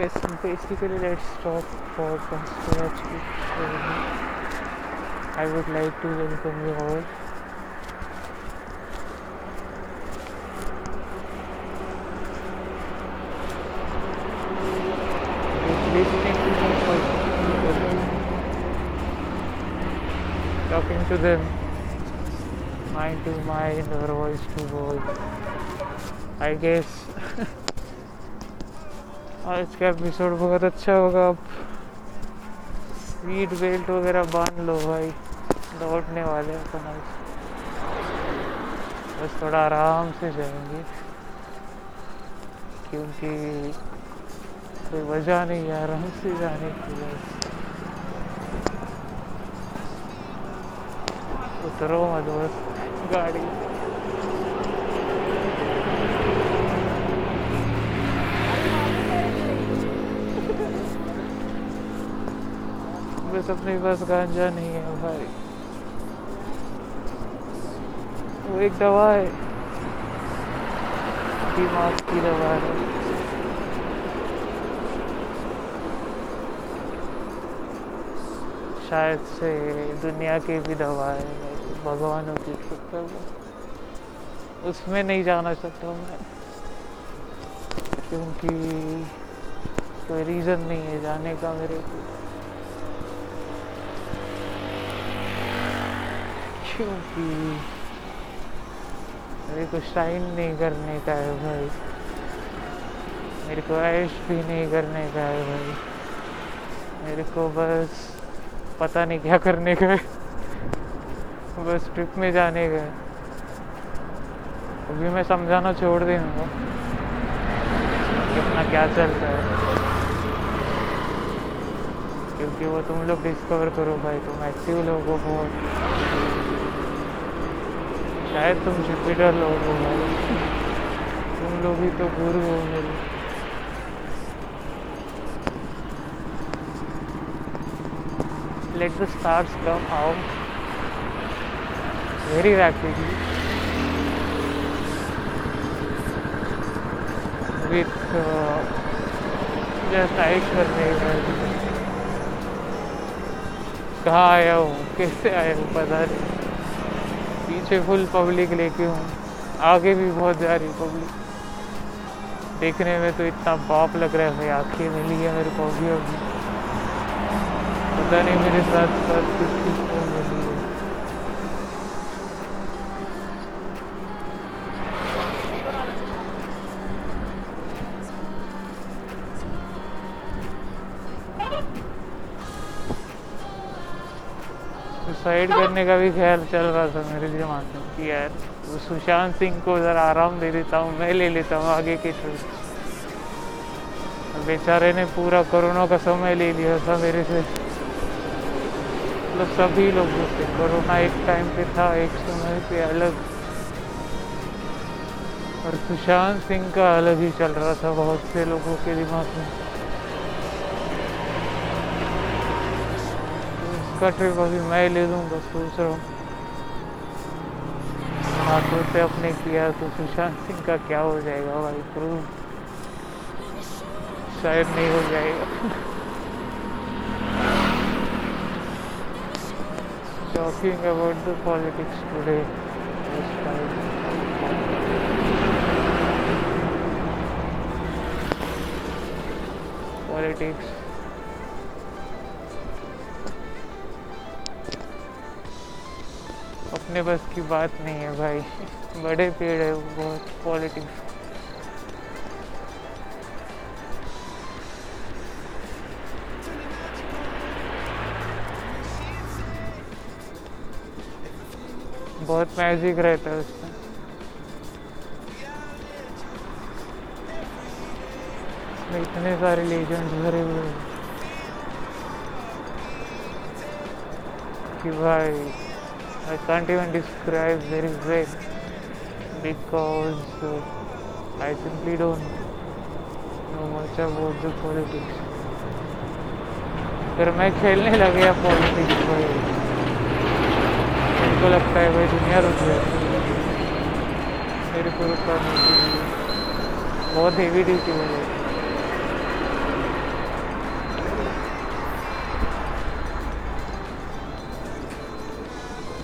basically let's stop podcast actually I would like to welcome you all. Talking to them. Mind to mind or voice to voice. I guess आज का episode बहुत अच्छा होगा। आप seat belt वगैरह बाँध लो भाई। दौड़ने वाले अपन आज। बस थोड़ा आराम से जाएँगे। क्योंकि कोई वजह नहीं है आराम से जाने की बस। उतरो मत बस गाड़ी। बस अपने पास गांजा नहीं है भाई। वो एक दवा है। दिमाग की दवा है। शायद से दुनिया की भी दवा है। भगवानों की मतलब उसमें नहीं जाना चाहता मैं। क्योंकि कोई रीज़न नहीं है जाने का मेरे को। क्योंकि मेरे को शाइन नहीं करने का है भाई। मेरे को ऐश भी नहीं करने का है भाई। मेरे को बस पता नहीं क्या करने का है। बस ट्रिप में जाने का है। अभी मैं समझाना छोड़ दूँगा कितना क्या चलता है। क्योंकि वो तुम लोग डिस्कवर करो भाई, तुम एक्टिव लोगों को। शायद तुम जुपिटर लोग हो भाई तुम लोग ही तो गुरु हो मेरे let the stars come out. Very rapidly. With uh, just eyes करने का कहाँ आया हूँ? कैसे आया हूँ? पता नहीं। पीछे फुल पब्लिक लेके हूँ। आगे भी बहुत जा रही पब्लिक देखने में तो इतना बाप लग रहा है भाई, आँखें मिली है मेरे को अभी अभी पता नहीं मेरे साथ साथ कुछ किसको सुसाइड करने का भी ख्याल चल रहा था मेरे दिमाग में कि यार सुशांत सिंह को ज़रा आराम दे देता हूँ, मैं ले लेता हूँ आगे के ट्रिप बेचारे ने पूरा कोरोना का समय ले लिया था मेरे से। मतलब सभी लोगों से कोरोना एक टाइम पे था, एक समय पे अलग। और सुशांत सिंह का अलग ही चल रहा था, बहुत से लोगों के दिमाग में। उसका ट्रिप अभी मैं ले लूँगा सोच रहा हूँ हाथों से अपने किया तो सुशांत सिंह का क्या हो जाएगा भाई प्रूव शायद नहीं हो जाएगा the politics today this time. Politics. अपने बस की बात नहीं है भाई। बड़े पेड़ है बहुत पॉलिटिक्स बहुत मैजिक रहता है उसमें। इतने सारे लेजेंड्स भरे हुए हैं कि भाई। I can't even describe very well because uh, I simply don't know much about the politics. फिर मैं खेलने लग गया पॉलिटिक्स भाई मेरे को लगता है भाई दुनिया रुक जाएगी मेरे को रुकना नहीं बहुत हेवी ड्यूटी हो गई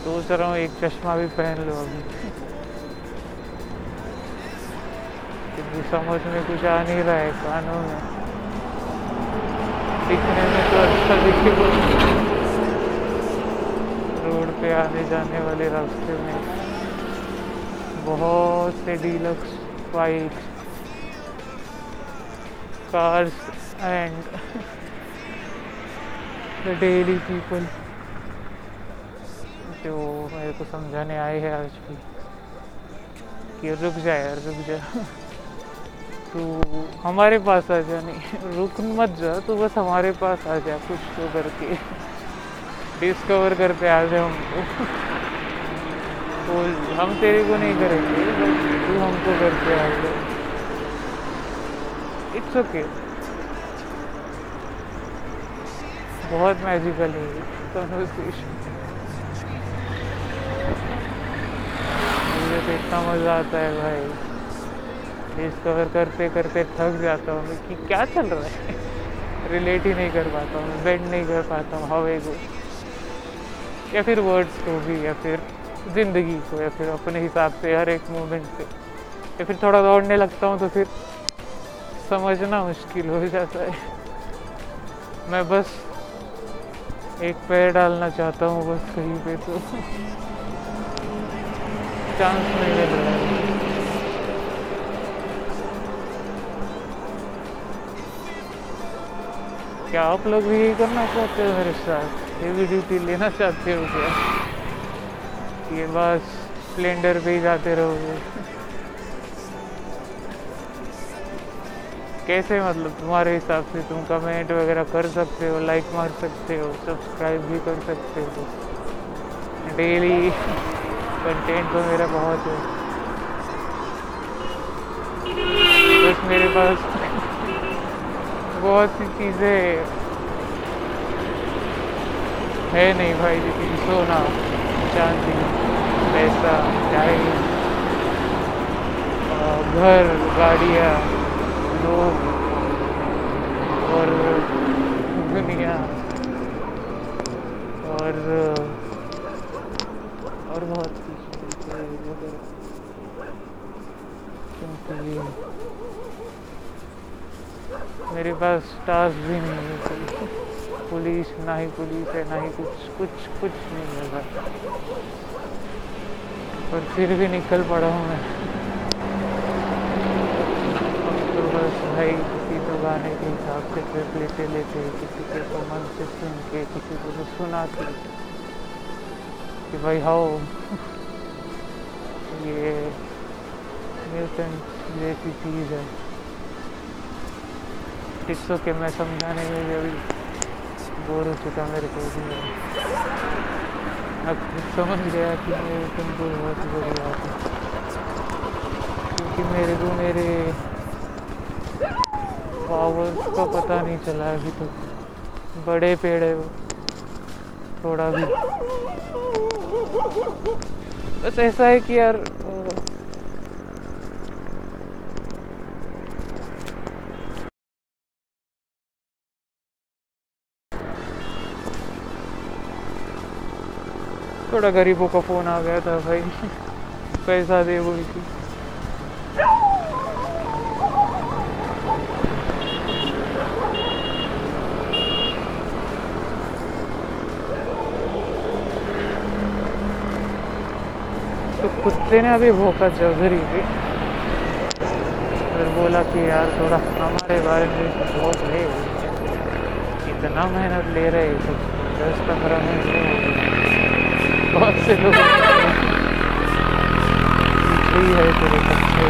सोच रहा हूँ, एक चश्मा भी पहन लो अभी। क्योंकि समझ में कुछ आ नहीं रहा है कानों में। दिखने में तो अच्छा दिखेगा रोड पे आने जाने वाले रास्ते में। बहुत से deluxe bike cars and daily people जो मेरे को समझाने आए हैं आज भी कि रुक जा यार, रुक जा। तू हमारे पास आ जा, नहीं, रुक मत जा तो बस हमारे पास आ जा, कुछ तो करके। डिस्कवर करते आ जा हमको। बोल, हम तेरे को नहीं करेंगे, बस तू हमको करके आ जा। इट्स ओके बहुत मैजिकल है कन्वर्सेशन मुझे तो इतना मज़ा आता है भाई। डिस्कवर करते करते थक जाता हूँ कि क्या चल रहा है? रिलेट ही नहीं कर पाता हूँ बेंड नहीं कर पाता हूँ, हवे को या फिर वर्ड्स को भी, या फिर ज़िंदगी को, या फिर अपने हिसाब से हर एक मोमेंट से या फिर थोड़ा दौड़ने लगता हूँ तो फिर समझना मुश्किल हो जाता है। मैं बस एक पैर डालना चाहता हूँ बस कहीं पे तो। चांस मिल क्या आप लोग भी यही करना चाहते हो मेरे साथ? हेवी ड्यूटी लेना चाहते हो क्या? ये बस स्प्लेंडर पे ही जाते रहोगे। कैसे मतलब तुम्हारे हिसाब से तुम कमेंट वगैरह कर सकते हो लाइक मार सकते हो सब्सक्राइब भी कर सकते हो। डेली कंटेंट तो मेरा बहुत है। बस मेरे पास बहुत सी चीज़ें है नहीं भाई, लेकिन सोना, चांदी, पैसा, चाय घर, गाड़ियाँ, लोग, और दुनिया, और बहुत कुछ क्योंकि मेरे पास टास्क भी नहीं है कोई। पुलिस, ना ही पुलिस है, ना ही कुछ कुछ कुछ नहीं है बस पर फिर भी निकल पड़ा हूँ मैं। तो बस भाई, किसी तो गाने के हिसाब से ट्रिप लेते लेते, किसी के को मन से सुन के, किसी को तो सुना के कि भाई हाओ ये न्यूटन जैसी चीज़ है। टिप्सों के मैं समझाने में भी अभी बोर हो चुका मेरे को भी। अब समझ गया कि मेरे तुमको बहुत बड़ी बात है। क्योंकि मेरे को मेरे पावर्स का पता नहीं चला अभी तो बड़े पेड़ है वो। थोड़ा भी। बस ऐसा है कि यार थोड़ा गरीबों का फ़ोन आ गया था भाई। पैसा दे बोल के तो कुत्ते ने अभी भोका चौधरी भी फिर बोला कि यार थोड़ा हमारे बारे में बहुत है इतना मेहनत ले रहे तो दस पंद्रह मिनट बहुत से लोग ही तेरे बच्चे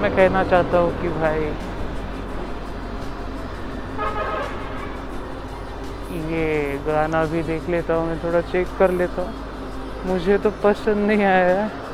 मैं कहना चाहता हूँ कि भाई, ये गाना भी देख लेता हूँ, मैं थोड़ा चेक कर लेता हूँ। मुझे तो पसंद नहीं आया। है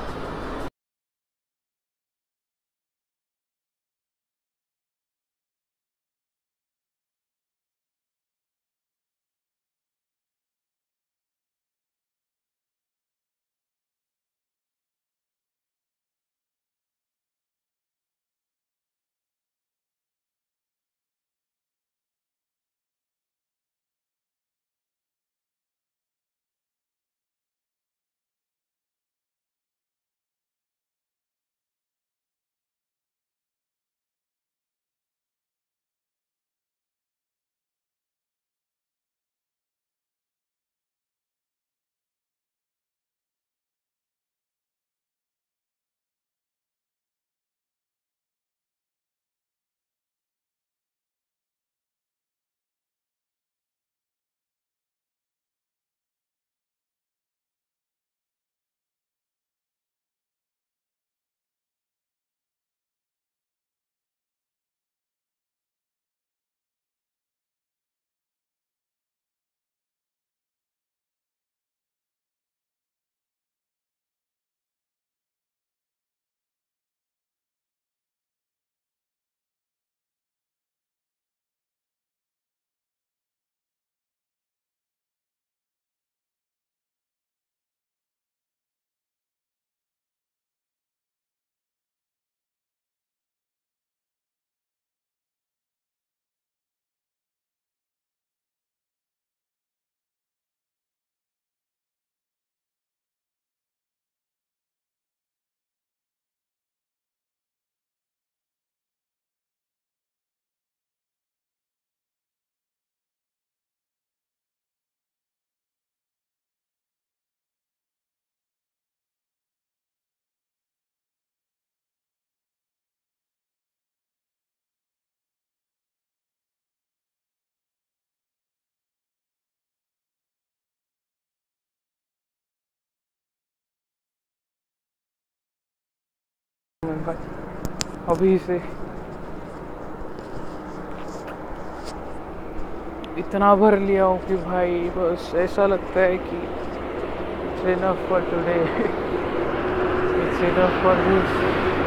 अभी से। इतना भर लिया हूँ कि भाई, बस ऐसा लगता है कि enough for today it's enough for this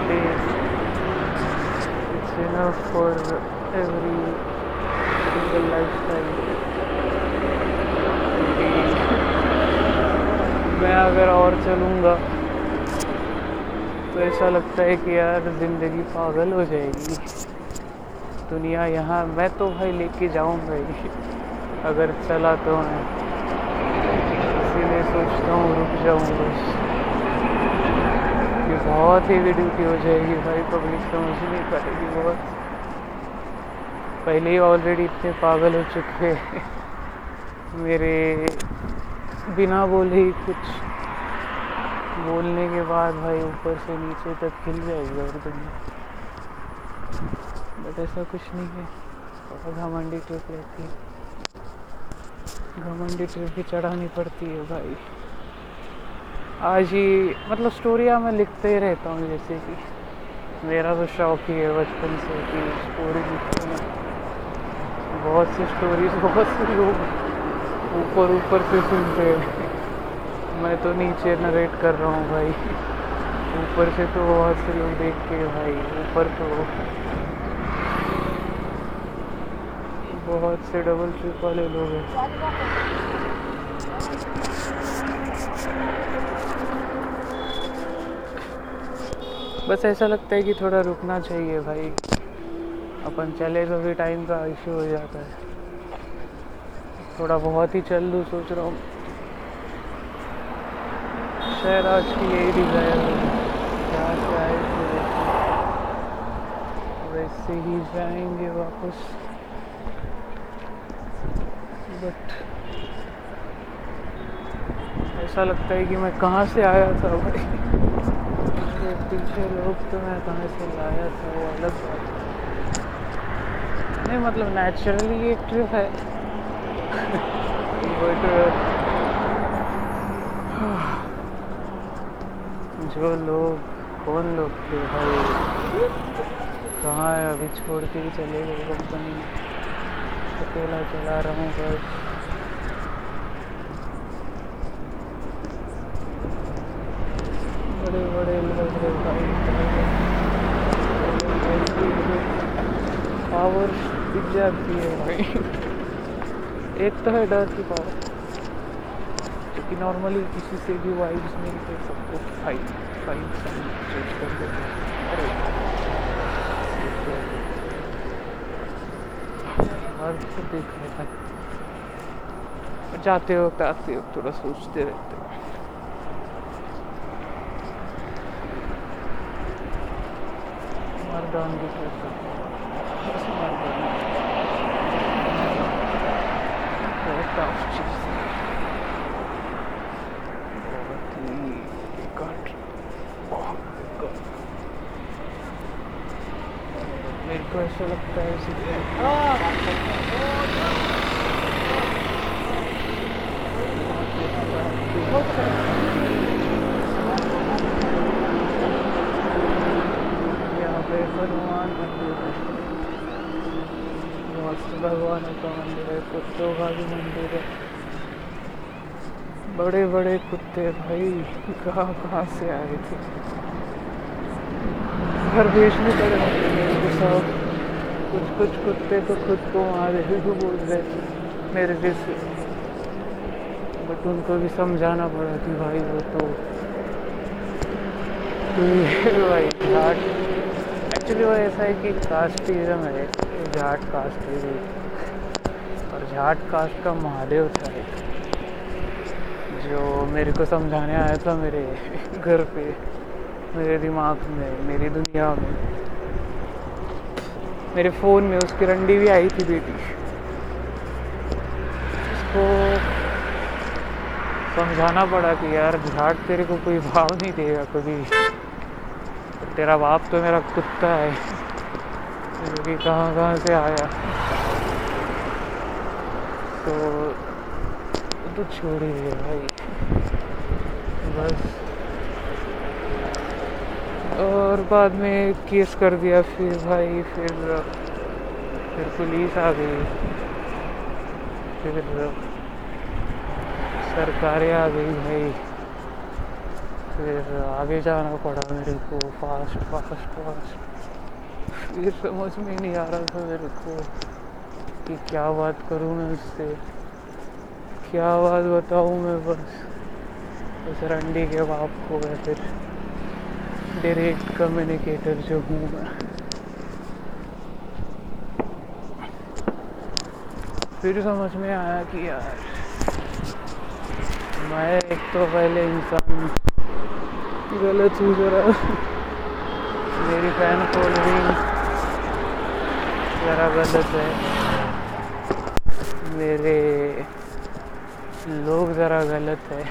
day it's enough for every single lifestyle मैं अगर और चलूँगा तो ऐसा लगता है कि यार ज़िंदगी पागल हो जाएगी। दुनिया यहाँ, मैं तो भाई लेके जाऊँगा ही अगर चला तो मैं। इसीलिए सोचता हूँ, रुक जाऊँ बस। ये बहुत ही ड्यूटी हो जाएगी भाई पब्लिक समझ नहीं पाएगी बहुत। पहले ही ऑलरेडी इतने पागल हो चुके मेरे बिना बोले ही कुछ बोलने के बाद भाई ऊपर से नीचे तक खिल जाएगी और दुनिया बट ऐसा कुछ नहीं है। बहुत घमंडी ट्रिप रहती है। घमंडी ट्रिप भी चढ़ानी पड़ती है भाई। आज ही मतलब स्टोरियाँ मैं लिखते ही रहता हूँ जैसे कि मेरा तो शौक ही है बचपन से कि स्टोरी लिखते हैं बहुत सी स्टोरीज बहुत से लोग ऊपर ऊपर से सुनते हैं। मैं तो नीचे नरेट कर रहा हूँ भाई। ऊपर से तो बहुत से लोग देख के भाई, ऊपर तो। बहुत से डबल ट्रिप वाले लोग हैं। बस ऐसा लगता है कि थोड़ा रुकना चाहिए भाई। अपन चले तो भी टाइम का इशू हो जाता है। थोड़ा बहुत ही चल लूँ सोच रहा हूँ। आज की यही डिज़ायर है क्या चाहे वैसे ही जाएँगे वापस। बट ऐसा लगता है कि मैं कहाँ से आया था भाई? पीछे लोग तो मैं कहाँ से लाया था, वो अलग बात नहीं मतलब नेचुरली ये ट्रिप है। जो लोग, कौन लोग थे भाई? कहाँ है? अभी छोड़ के ही चले गए कंपनी अकेला चला रहा हूँ बस। बड़े बड़े लोग हैं भाई। पावर दिख जाती है भाई। एक तो है डर की पावर क्योंकि नॉर्मली किसी से भी वाइब्स नहीं कर सकते फाइट फाइट जज कर देते अरे हर को देख रहे हैं जाते वक्त आते वक्त थोड़ा सोचते रहते हैं मर्दान भी करता बहुत टफ चीज़ है बहुत ही बेकार बहुत बेकार ऐसा लगता है यहाँ पे भगवान का मंदिर है कुत्तों का भी मंदिर है बड़े बड़े कुत्ते भाई, कहाँ कहाँ से आए थे? घर भेजने पड़े सब। कुछ कुछ कुत्ते तो खुद को मारे ही को बोल रहे थे, मेरे जैसे। बट उनको भी समझाना पड़ा कि भाई वो तो भाई जाट। एक्चुअली वो ऐसा है कि कास्टिज्म है, जाट कास्ट है और जाट कास्ट का महादेव था एक जो मेरे को समझाने आया था मेरे घर पे, मेरे दिमाग में, मेरी दुनिया में। मेरे फ़ोन में उसकी रंडी भी आई थी बेटी। उसको समझाना पड़ा कि यार घाट तेरे को कोई भाव नहीं देगा कभी। तेरा बाप तो मेरा कुत्ता है। जो कि कहाँ कहाँ से आया? तो तो छोड़ ही भाई। बस। और बाद में केस कर दिया, फिर भाई, फिर फिर पुलिस आ गई। फिर सरकारें आ गई भाई। फिर आगे जाना पड़ा मेरे को फास्ट फास्ट फास्ट फिर समझ में नहीं आ रहा था मेरे को कि क्या बात करूँ मैं उससे क्या बात बताऊँ मैं बस। उस रंडी के बाप को मैं फिर। डायरेक्ट कम्युनिकेटर जो हूँ मैं। फिर समझ में आया कि यार, मैं एक तो पहले इंसान गलत हूँ। जरा मेरी फ़ैन फॉलोइंग ज़रा गलत है। मेरे लोग ज़रा गलत है,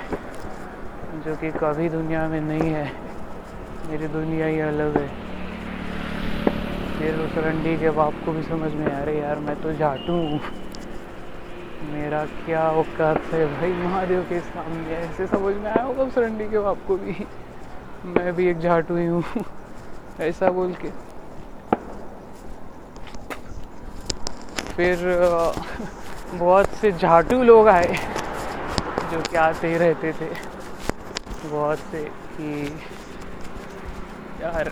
जो कि कभी दुनिया में नहीं है। मेरी दुनिया ही अलग है। फिर उस रंडी के बाप को भी समझ में आ रही यार, मैं तो जाटू हूँ। मेरा क्या औकात है भाई? महादेव के सामने ऐसे समझ में आया होगा उस रंडी के बाप को भी। मैं भी एक झाटू ही हूँ। ऐसा बोल के। फिर बहुत से झाटू लोग आए, जो कि आते ही रहते थे। बहुत से कि यार।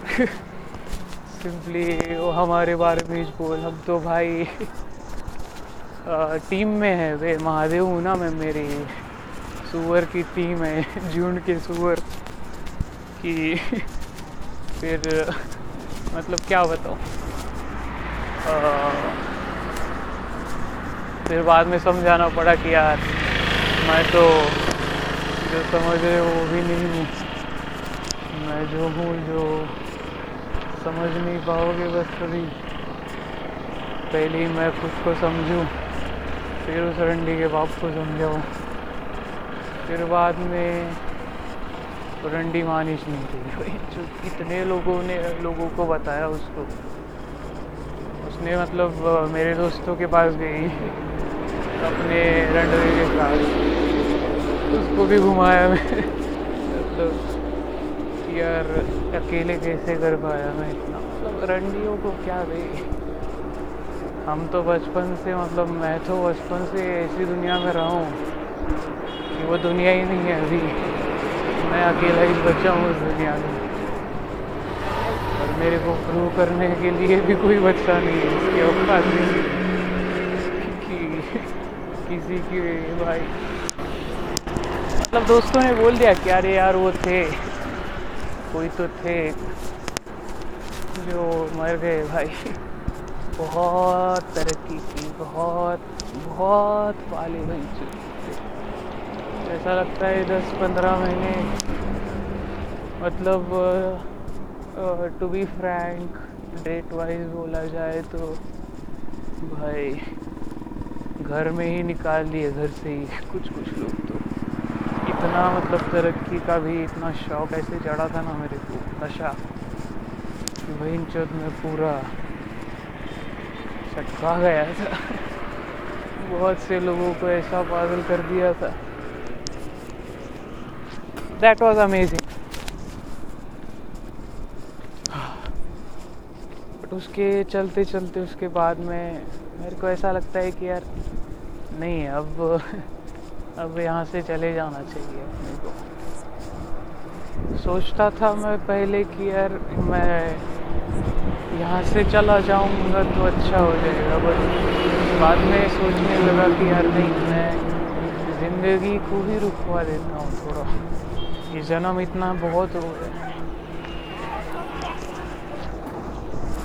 सिंपली वो हमारे बारे में बोल, हम तो भाई टीम में है वे, महादेव हूँ ना मैं, मेरी सुअर की टीम है जून के सुअर की। फिर मतलब क्या बताऊँ? फिर बाद में समझाना पड़ा कि यार, मैं तो जो समझ रहे वो भी नहीं हूँ। मैं जो हूँ जो समझ नहीं पाओगे बस कभी। पहले ही मैं खुद को समझूं, फिर उस रंडी के बाप को समझाओ फिर बाद में रंडी मानिश नहीं थी। जो इतने लोगों ने, लोगों को बताया उसको। उसने मतलब मेरे दोस्तों के पास गई, अपने रंडवे के साथ। उसको भी घुमाया मैं। मतलब यार, अकेले कैसे कर पाया मैं इतना? मतलब रंडियों को क्या दे? हम तो बचपन से मतलब मैं तो बचपन से ऐसी दुनिया में रहा हूँ कि वो दुनिया ही नहीं है अभी। मैं अकेला ही बचा हूँ उस दुनिया में। और मेरे को प्रूव करने के लिए भी कोई बच्चा नहीं है, इसकी औकात नहीं कि किसी की भाई। मतलब दोस्तों ने बोल दिया कि अरे यार वो थे। कोई तो थे जो मर गए भाई। बहुत तरक्की की, बहुत बहुत पाले बन चुके ऐसा लगता है दस पंद्रह महीने मतलब to be frank date wise बोला जाए तो भाई, घर में ही निकाल दिए, घर से ही कुछ कुछ लोग तो। इतना मतलब तरक्की का भी इतना शौक ऐसे चढ़ा था ना मेरे को, नशा। कि वही चौथ में पूरा चटका गया था। बहुत से लोगों को ऐसा पागल कर दिया था। दैट वॉज़ अमेजिंग बट उसके चलते चलते, उसके बाद में मेरे को ऐसा लगता है कि यार, नहीं, अब अब यहाँ से चले जाना चाहिए। अपने को सोचता था मैं पहले कि यार मैं यहाँ से चला जाऊँगा तो अच्छा हो जाएगा बट बाद में सोचने लगा कि यार नहीं, मैं ज़िंदगी को ही रुकवा देता हूँ थोड़ा। ये जन्म इतना बहुत हो गया।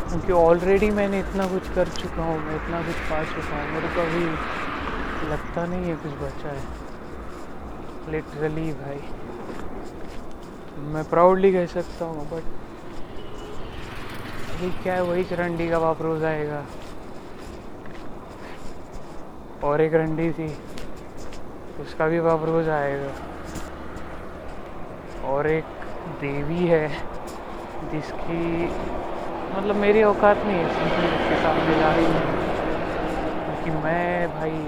क्योंकि ऑलरेडी मैंने इतना कुछ कर चुका हूँ, मैं इतना कुछ पा चुका हूँ, मेरे को अभी लगता नहीं है कुछ बचा है। लिटरली भाई। मैं प्राउडली कह सकता हूँ बट अभी क्या है, वही रंडी का बाप रोज आएगा। और एक रंडी थी, उसका भी बाप रोज आएगा। और एक देवी है, जिसकी मतलब मेरी औकात नहीं है उसके सामने जा रही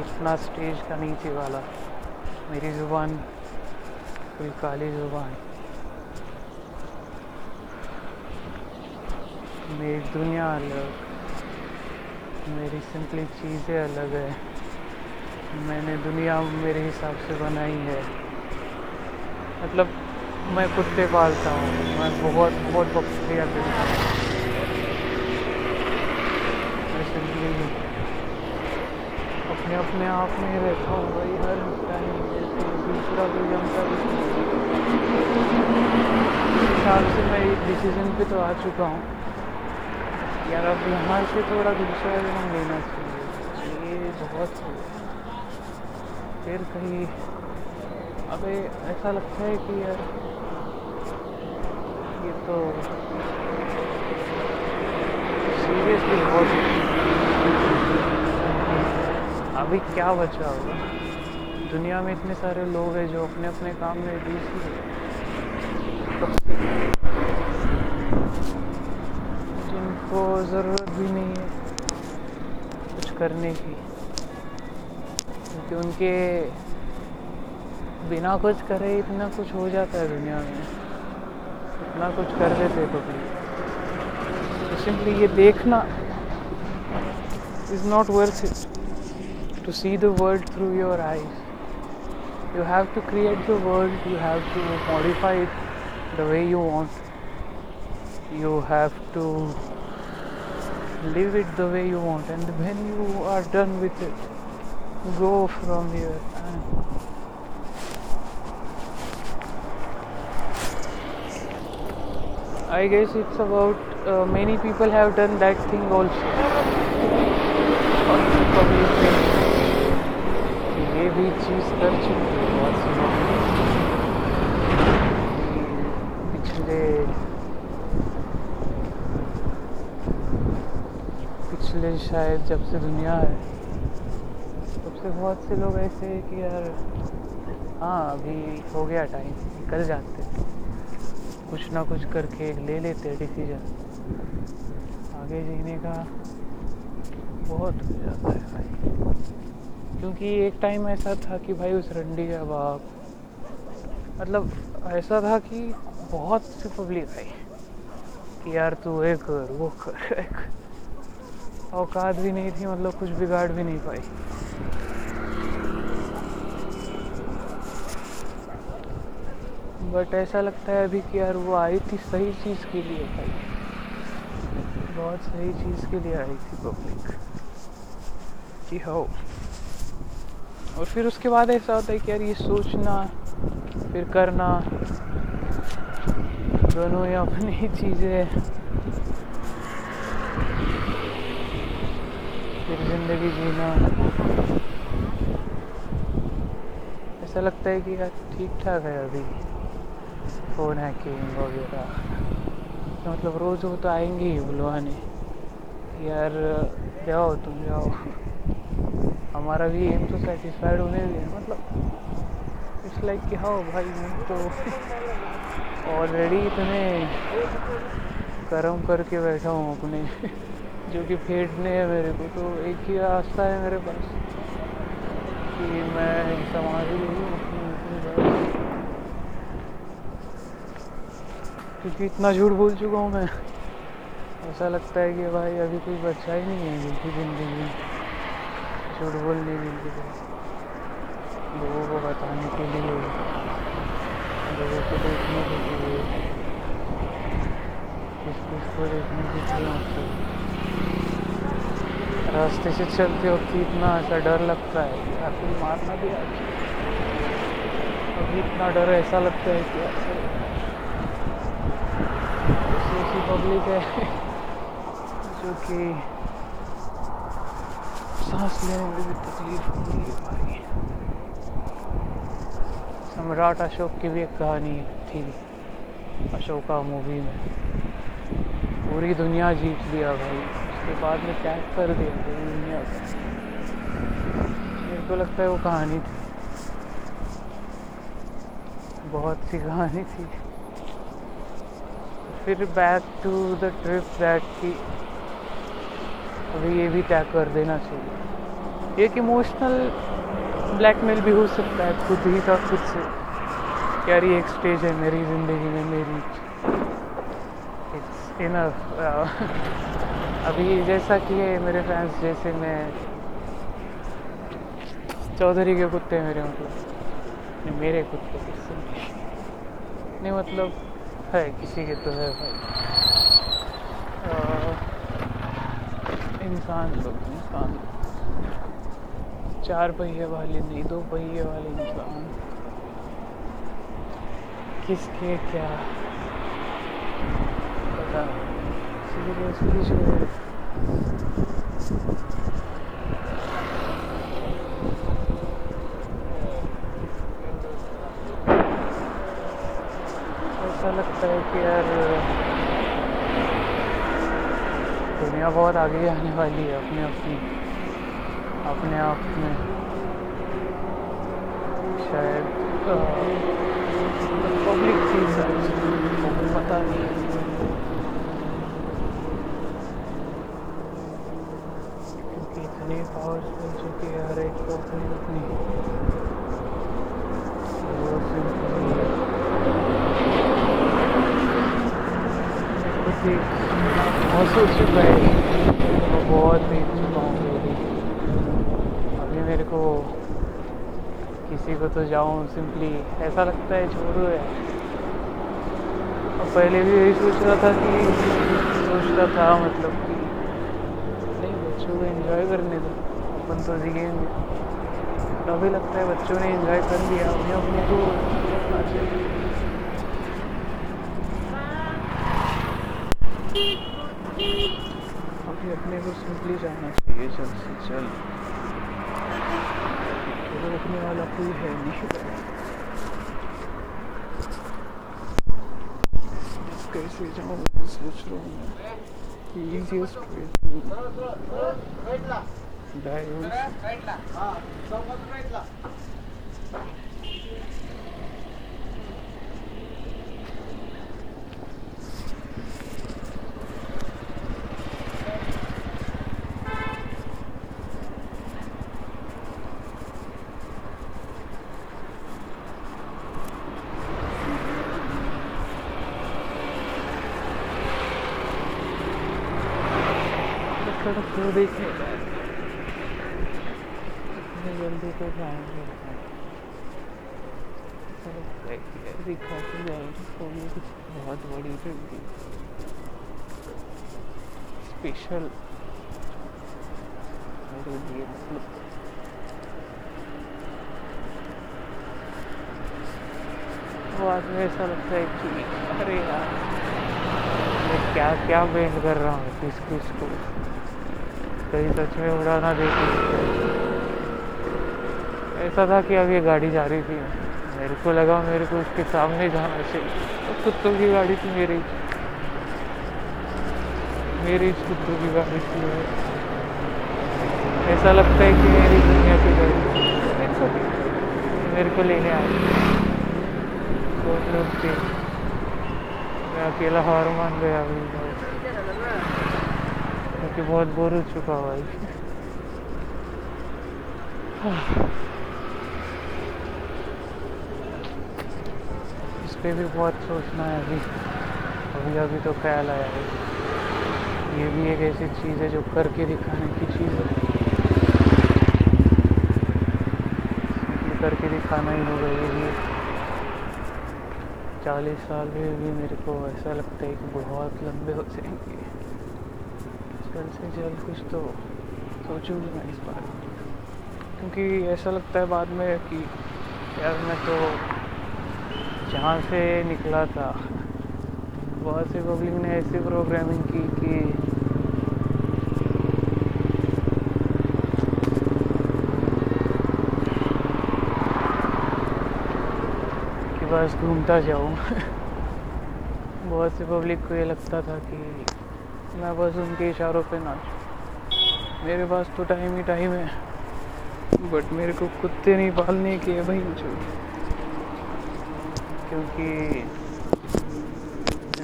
इतना स्टेज का नीचे वाला। मेरी ज़ुबान, कोई काली ज़ुबान। मेरी दुनिया अलग। मेरी सिंपली चीज़ें अलग है। मैंने दुनिया मेरे हिसाब से बनाई है। मतलब मैं कुत्ते पालता हूँ। मैं बहुत बहुत बकरियाँ करता हूँ मैं सिंपली अपने अपने आप में रहता हूँ भाई, हर टाइम जैसे दूसरा कोई जमता हिसाब से मैं एक डिसीज़न पे तो आ चुका हूँ। यार अब यहाँ से थोड़ा दूसरा एकदम लेना चाहिए। ये बहुत फिर कहीं, अबे ऐसा लगता है कि यार, ये तो सीरियसली बहुत अभी क्या बचा होगा? दुनिया में इतने सारे लोग हैं जो अपने अपने काम में बिज़ी जिनको ज़रूरत भी नहीं है कुछ करने की। क्योंकि उनके बिना कुछ करे इतना कुछ हो जाता है दुनिया में। इतना कुछ कर देते तो सिंपली ये देखना is not worth it to see the world through your eyes. You have to create the world, you have to modify it the way you want. You have to live it the way you want, and when you are done with it, go from here. I guess it's about uh, many people have done that thing also. भी चीज़ कर चुकी है बहुत लोग पिछले पिछले शायद जब से दुनिया है। तब से बहुत से लोग ऐसे कि यार हाँ अभी हो गया टाइम निकल जाते कुछ ना कुछ करके ले लेते डिसीज़न आगे जीने का बहुत हो जाता है भाई। क्योंकि एक टाइम ऐसा था कि भाई उस रंडी का बाप मतलब ऐसा था कि बहुत सी पब्लिक आई कि यार तू ये कर, वो कर एक औकात भी नहीं थी मतलब कुछ बिगाड़ भी नहीं पाई। बट ऐसा लगता है अभी कि यार वो आई थी सही चीज़ के लिए भाई। बहुत सही चीज़ के लिए आई थी पब्लिक कि हो। और फिर उसके बाद ऐसा होता है कि यार ये सोचना, फिर करना, दोनों ही अपनी चीज़ें फिर ज़िंदगी जीना। ऐसा लगता है कि यार ठीक ठाक है अभी। फ़ोन हैकिंग वगैरह तो मतलब रोज़ वो तो आएँगे ही बुलवाने। यार, जाओ तुम, जाओ। हमारा भी एम तो सेटिस्फाइड होने दिया मतलब इट्स लाइक कि हाँ भाई मैं तो ऑलरेडी इतने कर्म करके बैठा हूँ अपने, जो कि फेटने है मेरे को तो एक ही रास्ता है मेरे पास कि मैं समाज क्योंकि इतना झूठ बोल चुका हूँ मैं। ऐसा लगता है कि भाई अभी कोई बच्चा ही नहीं है बिल्कुल ज़िंदगी झूठ बोलने के लोगों को बताने के लिए लोगों को देखने के लिए। किस किस को देखने के लिए मतलब रास्ते से चलते वक्त इतना ऐसा डर लगता है कि कोई मारना भी अभी इतना डर ऐसा लगता है कि ऐसी पब्लिक है जो कि सांस लेने में भी तकलीफ़ होती है भाई? सम्राट अशोक की भी एक कहानी थी, अशोका मूवी में। पूरी दुनिया जीत लिया भाई। उसके बाद में त्याग कर दिया पूरी दुनिया को? मेरे को लगता है वो कहानी थी। बहुत सी कहानी थी। फिर back to the trip that की अभी ये भी त्याग कर देना चाहिए। एक इमोशनल ब्लैकमेल भी हो सकता है खुद ही का खुद से। यार ये एक स्टेज है मेरी ज़िंदगी में, मेरी। इनफ अभी जैसा कि है मेरे फैंस जैसे मैं। चौधरी के कुत्ते मेरे मतलब। मेरे कुत्ते नहीं मतलब है, किसी के तो है भाई। इंसान लोग इंसान चार पहिए वाले नहीं, दो पहिए वाले इंसान किसके क्या? पता सीरियसली ऐसा लगता है कि यार दुनिया बहुत आगे आने वाली है, अपने अपनी अपने आप में। शायद पब्लिक चीज़ है। पता नहीं क्योंकि इतनी पावर्स मिल चुकी है हर एक को अपनी अपनी ही महसूस चुका है। वो बहुत देख चुका हूँ मेरी। अभी मेरे को किसी को तो जाऊँ सिंपली ऐसा लगता है, छोड़ो है और पहले भी यही सोच रहा था कि सोचता था मतलब कि, नहीं, बच्चों को एंजॉय करने दो। अपन तो जिएँगे अभी लगता है बच्चों ने एंजॉय कर लिया। उन्हें अपने को करना चाहिए अभी सिंपली जाना चाहिए, जल्द से जल्द। तो रखने वाला कोई है नहीं। कैसे जाऊँ, मैं सोच रहा हूँ। वे सड़क को देखने इतनी जल्दी तो जाएँगे। दिखा के जाएँगे। सोने कुछ बहुत बड़ी जल्दी। स्पेशल मेरे लिए मतलब। बाद में ऐसा लगता है कि, अरे यार, मैं क्या क्या बेंड कर रहा हूँ किस किस को। कहीं सच में उड़ाना देखी ऐसा था कि अब ये गाड़ी जा रही थी। मेरे को लगा मेरे को उसके सामने जाना चाहिए। तो कुत्तों की गाड़ी थी मेरी। मेरी कुत्तों की गाड़ी थी। ऐसा लगता है कि मेरी दुनिया की गाड़ी मेरे को लेने आए बहुत लोग थे? मैं अकेला हार मान गया अभी। क्योंकि बहुत बोर हो चुका भाई। इस पर भी बहुत सोचना है अभी। अभी अभी तो ख्याल आया है। ये भी एक ऐसी चीज़ है जो करके दिखाने की चीज़ है। करके दिखाना ही होगा, ये भी। चालीस साल में भी मेरे को ऐसा लगता है कि बहुत लंबे हो जाएँगे। जल्द से जल्द कुछ तो सोचूँगी मैं इस बारे क्योंकि ऐसा लगता है बाद में कि यार मैं तो जहाँ से निकला था बहुत से पब्लिक ने ऐसी प्रोग्रामिंग की कि कि बस घूमता जाऊँ। बहुत से पब्लिक को ये लगता था कि मैं बस उनके इशारों पे नाच। मेरे पास तो टाइम ही टाइम है। बट मेरे को कुत्ते नहीं पालने के भाई। मुझे क्योंकि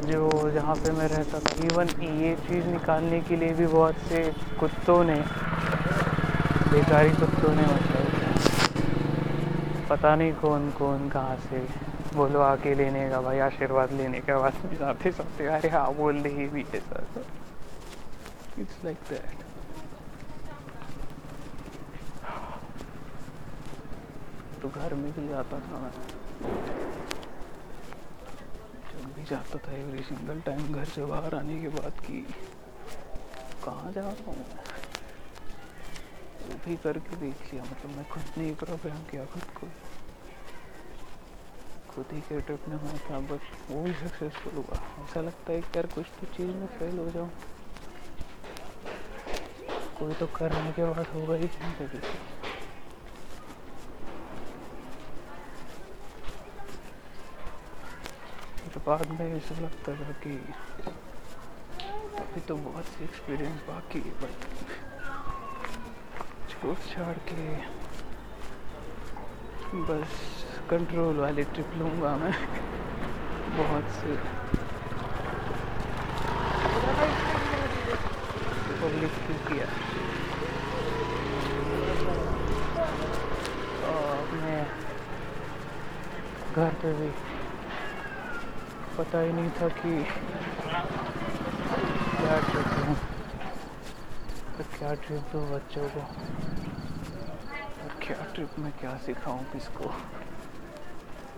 जो जहाँ पे मैं रहता था इवन ये चीज़ निकालने के लिए भी बहुत से कुत्तों ने बेकारी कुत्तों ने मतलब पता नहीं कौन कौन कहाँ से बोलो आके लेने का भाई, आशीर्वाद लेने का बस। में जाते जाते, अरे हाँ बोल दे ये भी ऐसा इट्स लाइक दैट तो घर में भी जाता था। मैं जब भी जाता था एवरी सिंगल टाइम घर से बाहर आने के बाद कि, कहाँ जा रहा हूँ? वो भी करके देख लिया। मतलब मैं खुद नहीं ही प्रोग्राम किया खुद को। खुद ही के ट्रिप में मैं था बट वो भी सक्सेसफुल हुआ। ऐसा लगता है कि यार कुछ तो चीज़ में फेल हो जाऊँ। कोई तो करने के बाद होगा ही ज़िंदगी। फिर बाद में ऐसा लगता था कि अभी तो बहुत सी एक्सपीरियंस बाकी है, बट छोड़ छाड़ के बस कंट्रोल वाली ट्रिप लूँगा मैं। बहुत से। पब्लिक किया। अपने घर पे भी पता ही नहीं था कि क्या ट्रिप लूँ। तो क्या ट्रिप दूँ बच्चों को। और क्या ट्रिप में क्या सिखाऊं किसको।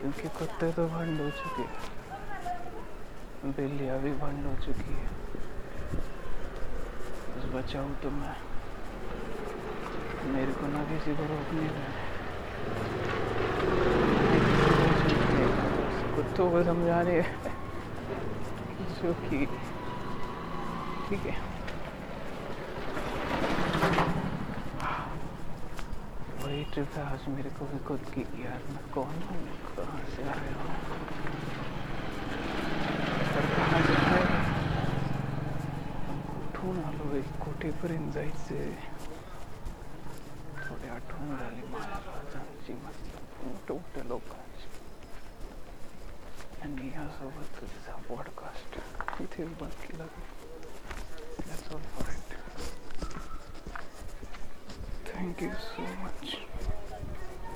क्योंकि कुत्ते तो बंद हो चुके हैं। बिल्लियाँ भी बंद हो चुकी है। बस बचाऊँ तो मैं। मेरे को ना किसी को रोकने का कुत्तों को समझा रहे जो कि ठीक है वही ट्रिप है आज मेरे को भी खुद की यार मैं कौन हूँ कहाँ से आया हूँ और कहाँ है कुठून आलो एक कोठेपर्यंत जायचे थोडी आठवण झाली महाराजांची मोठे मोठे लोकांची आणि यासोबत तुझा पॉडकास्ट इथेच बंद केला That's all for it. Thank you so much.